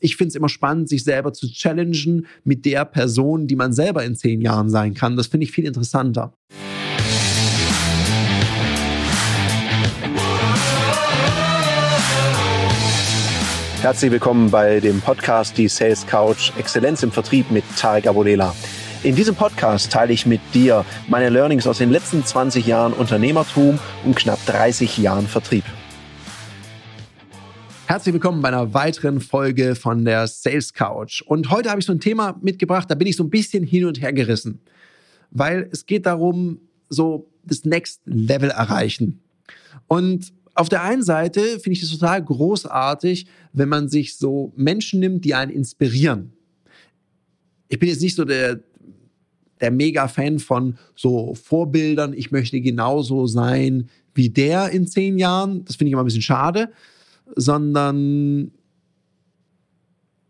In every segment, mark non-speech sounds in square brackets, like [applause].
ich finde es immer spannend, sich selber zu challengen mit der Person, die man selber in zehn Jahren sein kann. Das finde ich viel interessanter. Herzlich willkommen bei dem Podcast Die Sales Couch Exzellenz im Vertrieb mit Tarek Abodela. In diesem Podcast teile ich mit dir meine Learnings aus den letzten 20 Jahren Unternehmertum und knapp 30 Jahren Vertrieb. Herzlich willkommen bei einer weiteren Folge von der Sales Couch. Und heute habe ich so ein Thema mitgebracht, da bin ich so ein bisschen hin und her gerissen. Weil es geht darum, so das Next Level erreichen. Und auf der einen Seite finde ich es total großartig, wenn man sich so Menschen nimmt, die einen inspirieren. Ich bin jetzt nicht so der, der Mega-Fan von so Vorbildern. Ich möchte genauso sein wie der in zehn Jahren. Das finde ich immer ein bisschen schade sondern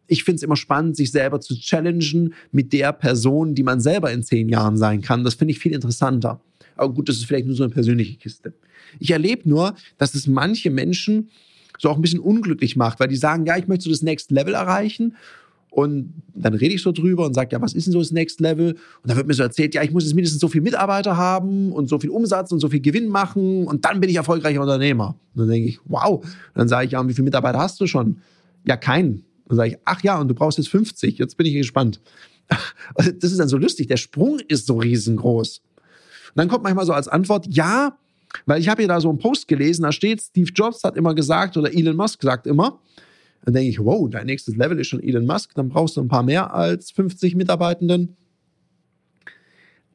ich finde es immer spannend, sich selber zu challengen mit der Person, die man selber in zehn Jahren sein kann. Das finde ich viel interessanter. Aber gut, das ist vielleicht nur so eine persönliche Kiste. Ich erlebe nur, dass es manche Menschen so auch ein bisschen unglücklich macht, weil die sagen, ja, ich möchte so das Next Level erreichen und dann rede ich so drüber und sage, ja, was ist denn so das Next Level? Und dann wird mir so erzählt, ja, ich muss jetzt mindestens so viel Mitarbeiter haben und so viel Umsatz und so viel Gewinn machen und dann bin ich erfolgreicher Unternehmer. Und dann denke ich, wow. Und dann sage ich, ja, und wie viele Mitarbeiter hast du schon? Ja, keinen. Dann sage ich, ach ja, und du brauchst jetzt 50. Jetzt bin ich gespannt. [laughs] Das ist dann so lustig. Der Sprung ist so riesengroß. Und dann kommt manchmal so als Antwort, ja, weil ich habe hier da so einen Post gelesen, da steht, Steve Jobs hat immer gesagt oder Elon Musk sagt immer, dann denke ich, wow, dein nächstes Level ist schon Elon Musk, dann brauchst du ein paar mehr als 50 Mitarbeitenden.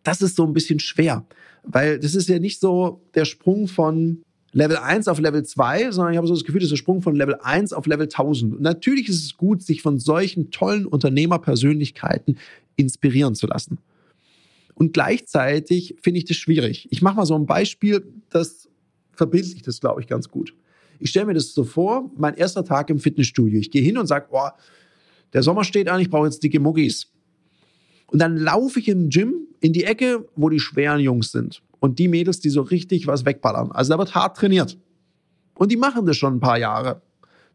Das ist so ein bisschen schwer, weil das ist ja nicht so der Sprung von Level 1 auf Level 2, sondern ich habe so das Gefühl, das ist der Sprung von Level 1 auf Level 1000. Und natürlich ist es gut, sich von solchen tollen Unternehmerpersönlichkeiten inspirieren zu lassen. Und gleichzeitig finde ich das schwierig. Ich mache mal so ein Beispiel, das verbildlicht das, glaube ich, ganz gut. Ich stelle mir das so vor, mein erster Tag im Fitnessstudio. Ich gehe hin und sage, oh, der Sommer steht an, ich brauche jetzt dicke Muggis. Und dann laufe ich im Gym in die Ecke, wo die schweren Jungs sind. Und die Mädels, die so richtig was wegballern. Also da wird hart trainiert. Und die machen das schon ein paar Jahre.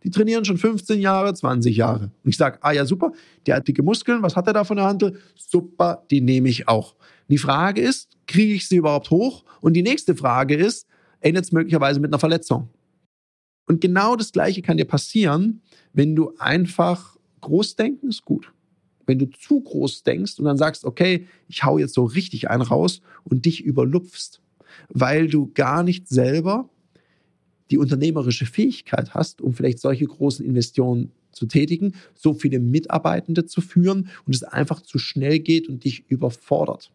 Die trainieren schon 15 Jahre, 20 Jahre. Und ich sage, ah ja, super, der hat dicke Muskeln, was hat er da von der Handel? Super, die nehme ich auch. Die Frage ist, kriege ich sie überhaupt hoch? Und die nächste Frage ist, endet es möglicherweise mit einer Verletzung? Und genau das Gleiche kann dir passieren, wenn du einfach groß denken, ist gut. Wenn du zu groß denkst und dann sagst, okay, ich hau jetzt so richtig einen raus und dich überlupfst, weil du gar nicht selber die unternehmerische Fähigkeit hast, um vielleicht solche großen Investitionen zu tätigen, so viele Mitarbeitende zu führen und es einfach zu schnell geht und dich überfordert.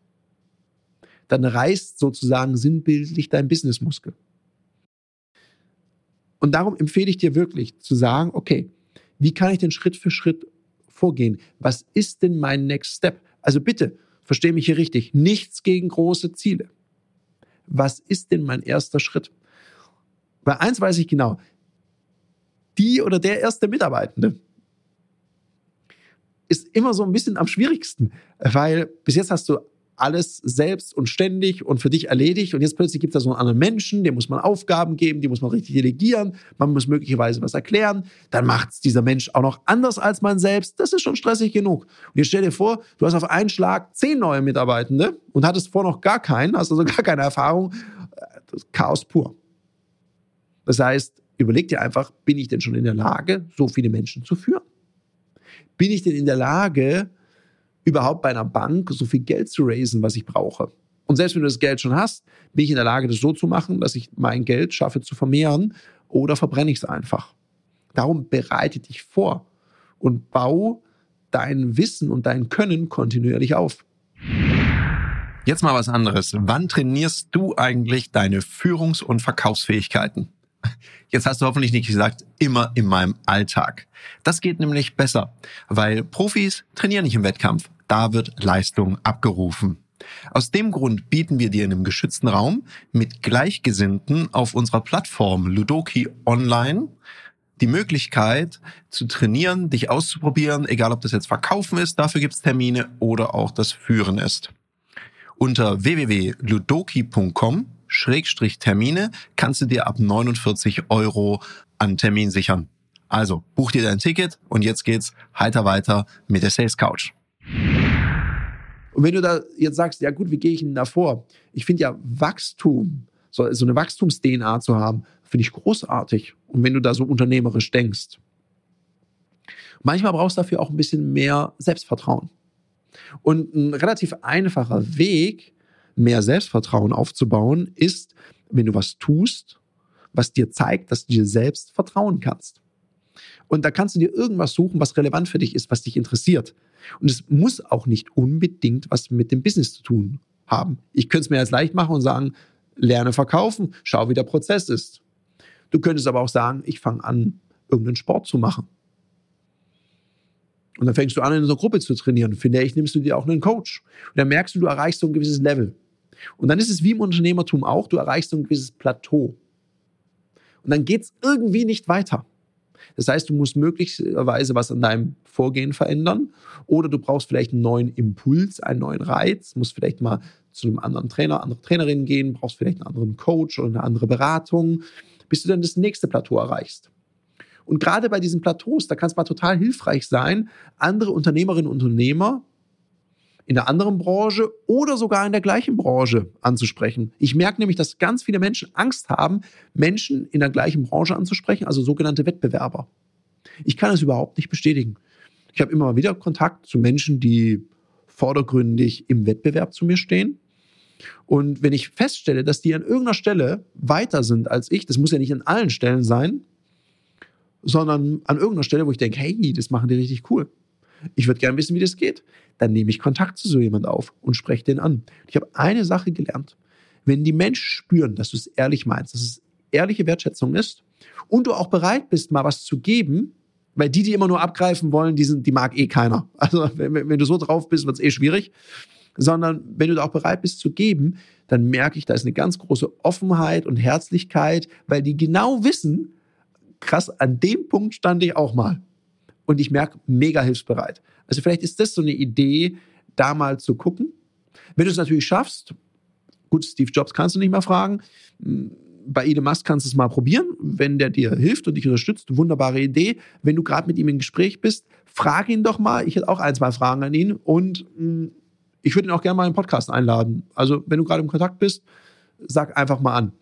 Dann reißt sozusagen sinnbildlich dein Businessmuskel. Und darum empfehle ich dir wirklich zu sagen, okay, wie kann ich denn Schritt für Schritt vorgehen? Was ist denn mein Next Step? Also bitte, verstehe mich hier richtig, nichts gegen große Ziele. Was ist denn mein erster Schritt? Weil eins weiß ich genau, die oder der erste Mitarbeitende ist immer so ein bisschen am schwierigsten, weil bis jetzt hast du alles selbst und ständig und für dich erledigt. Und jetzt plötzlich gibt es da so einen anderen Menschen, dem muss man Aufgaben geben, die muss man richtig delegieren, man muss möglicherweise was erklären. Dann macht es dieser Mensch auch noch anders als man selbst. Das ist schon stressig genug. Und jetzt stell dir vor, du hast auf einen Schlag zehn neue Mitarbeitende und hattest vor noch gar keinen, hast also [laughs] gar keine Erfahrung. Das ist Chaos pur. Das heißt, überleg dir einfach, bin ich denn schon in der Lage, so viele Menschen zu führen? Bin ich denn in der Lage, überhaupt bei einer Bank so viel Geld zu raisen, was ich brauche. Und selbst wenn du das Geld schon hast, bin ich in der Lage, das so zu machen, dass ich mein Geld schaffe zu vermehren oder verbrenne ich es einfach. Darum bereite dich vor und bau dein Wissen und dein Können kontinuierlich auf. Jetzt mal was anderes. Wann trainierst du eigentlich deine Führungs- und Verkaufsfähigkeiten? Jetzt hast du hoffentlich nicht gesagt, immer in meinem Alltag. Das geht nämlich besser, weil Profis trainieren nicht im Wettkampf. Da wird Leistung abgerufen. Aus dem Grund bieten wir dir in einem geschützten Raum mit Gleichgesinnten auf unserer Plattform Ludoki Online die Möglichkeit zu trainieren, dich auszuprobieren, egal ob das jetzt Verkaufen ist, dafür gibt es Termine oder auch das Führen ist. Unter www.ludoki.com Schrägstrich Termine kannst du dir ab 49 Euro an Termin sichern. Also, buch dir dein Ticket und jetzt geht's heiter weiter mit der Sales Couch. Und wenn du da jetzt sagst, ja gut, wie gehe ich denn da vor? Ich finde ja Wachstum, so, so eine Wachstums-DNA zu haben, finde ich großartig. Und wenn du da so unternehmerisch denkst. Manchmal brauchst du dafür auch ein bisschen mehr Selbstvertrauen. Und ein relativ einfacher Weg, mehr Selbstvertrauen aufzubauen, ist, wenn du was tust, was dir zeigt, dass du dir selbst vertrauen kannst. Und da kannst du dir irgendwas suchen, was relevant für dich ist, was dich interessiert. Und es muss auch nicht unbedingt was mit dem Business zu tun haben. Ich könnte es mir jetzt leicht machen und sagen, lerne verkaufen, schau, wie der Prozess ist. Du könntest aber auch sagen, ich fange an, irgendeinen Sport zu machen. Und dann fängst du an, in einer Gruppe zu trainieren. Finde ich, nimmst du dir auch einen Coach. Und dann merkst du, du erreichst so ein gewisses Level. Und dann ist es wie im Unternehmertum auch, du erreichst ein gewisses Plateau. Und dann geht es irgendwie nicht weiter. Das heißt, du musst möglicherweise was an deinem Vorgehen verändern oder du brauchst vielleicht einen neuen Impuls, einen neuen Reiz, musst vielleicht mal zu einem anderen Trainer, andere Trainerin gehen, brauchst vielleicht einen anderen Coach oder eine andere Beratung, bis du dann das nächste Plateau erreichst. Und gerade bei diesen Plateaus, da kann es mal total hilfreich sein, andere Unternehmerinnen und Unternehmer in einer anderen Branche oder sogar in der gleichen Branche anzusprechen. Ich merke nämlich, dass ganz viele Menschen Angst haben, Menschen in der gleichen Branche anzusprechen, also sogenannte Wettbewerber. Ich kann es überhaupt nicht bestätigen. Ich habe immer wieder Kontakt zu Menschen, die vordergründig im Wettbewerb zu mir stehen. Und wenn ich feststelle, dass die an irgendeiner Stelle weiter sind als ich, das muss ja nicht an allen Stellen sein, sondern an irgendeiner Stelle, wo ich denke, hey, das machen die richtig cool ich würde gerne wissen, wie das geht. Dann nehme ich Kontakt zu so jemand auf und spreche den an. Ich habe eine Sache gelernt. Wenn die Menschen spüren, dass du es ehrlich meinst, dass es ehrliche Wertschätzung ist und du auch bereit bist, mal was zu geben, weil die, die immer nur abgreifen wollen, die, sind, die mag eh keiner. [laughs] Also wenn, wenn du so drauf bist, wird es eh schwierig. Sondern wenn du da auch bereit bist zu geben, dann merke ich, da ist eine ganz große Offenheit und Herzlichkeit, weil die genau wissen, krass, an dem Punkt stand ich auch mal und ich merke, mega hilfsbereit. Also vielleicht ist das so eine Idee, da mal zu gucken. Wenn du es natürlich schaffst, gut, Steve Jobs kannst du nicht mehr fragen, bei Elon Musk kannst du es mal probieren, wenn der dir hilft und dich unterstützt. Wunderbare Idee. Wenn du gerade mit ihm im Gespräch bist, frag ihn doch mal. Ich hätte auch ein, zwei Fragen an ihn und ich würde ihn auch gerne mal in den Podcast einladen. Also, wenn du gerade im Kontakt bist, sag einfach mal an.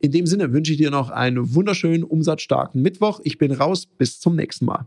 In dem Sinne wünsche ich dir noch einen wunderschönen, umsatzstarken Mittwoch. Ich bin raus. Bis zum nächsten Mal.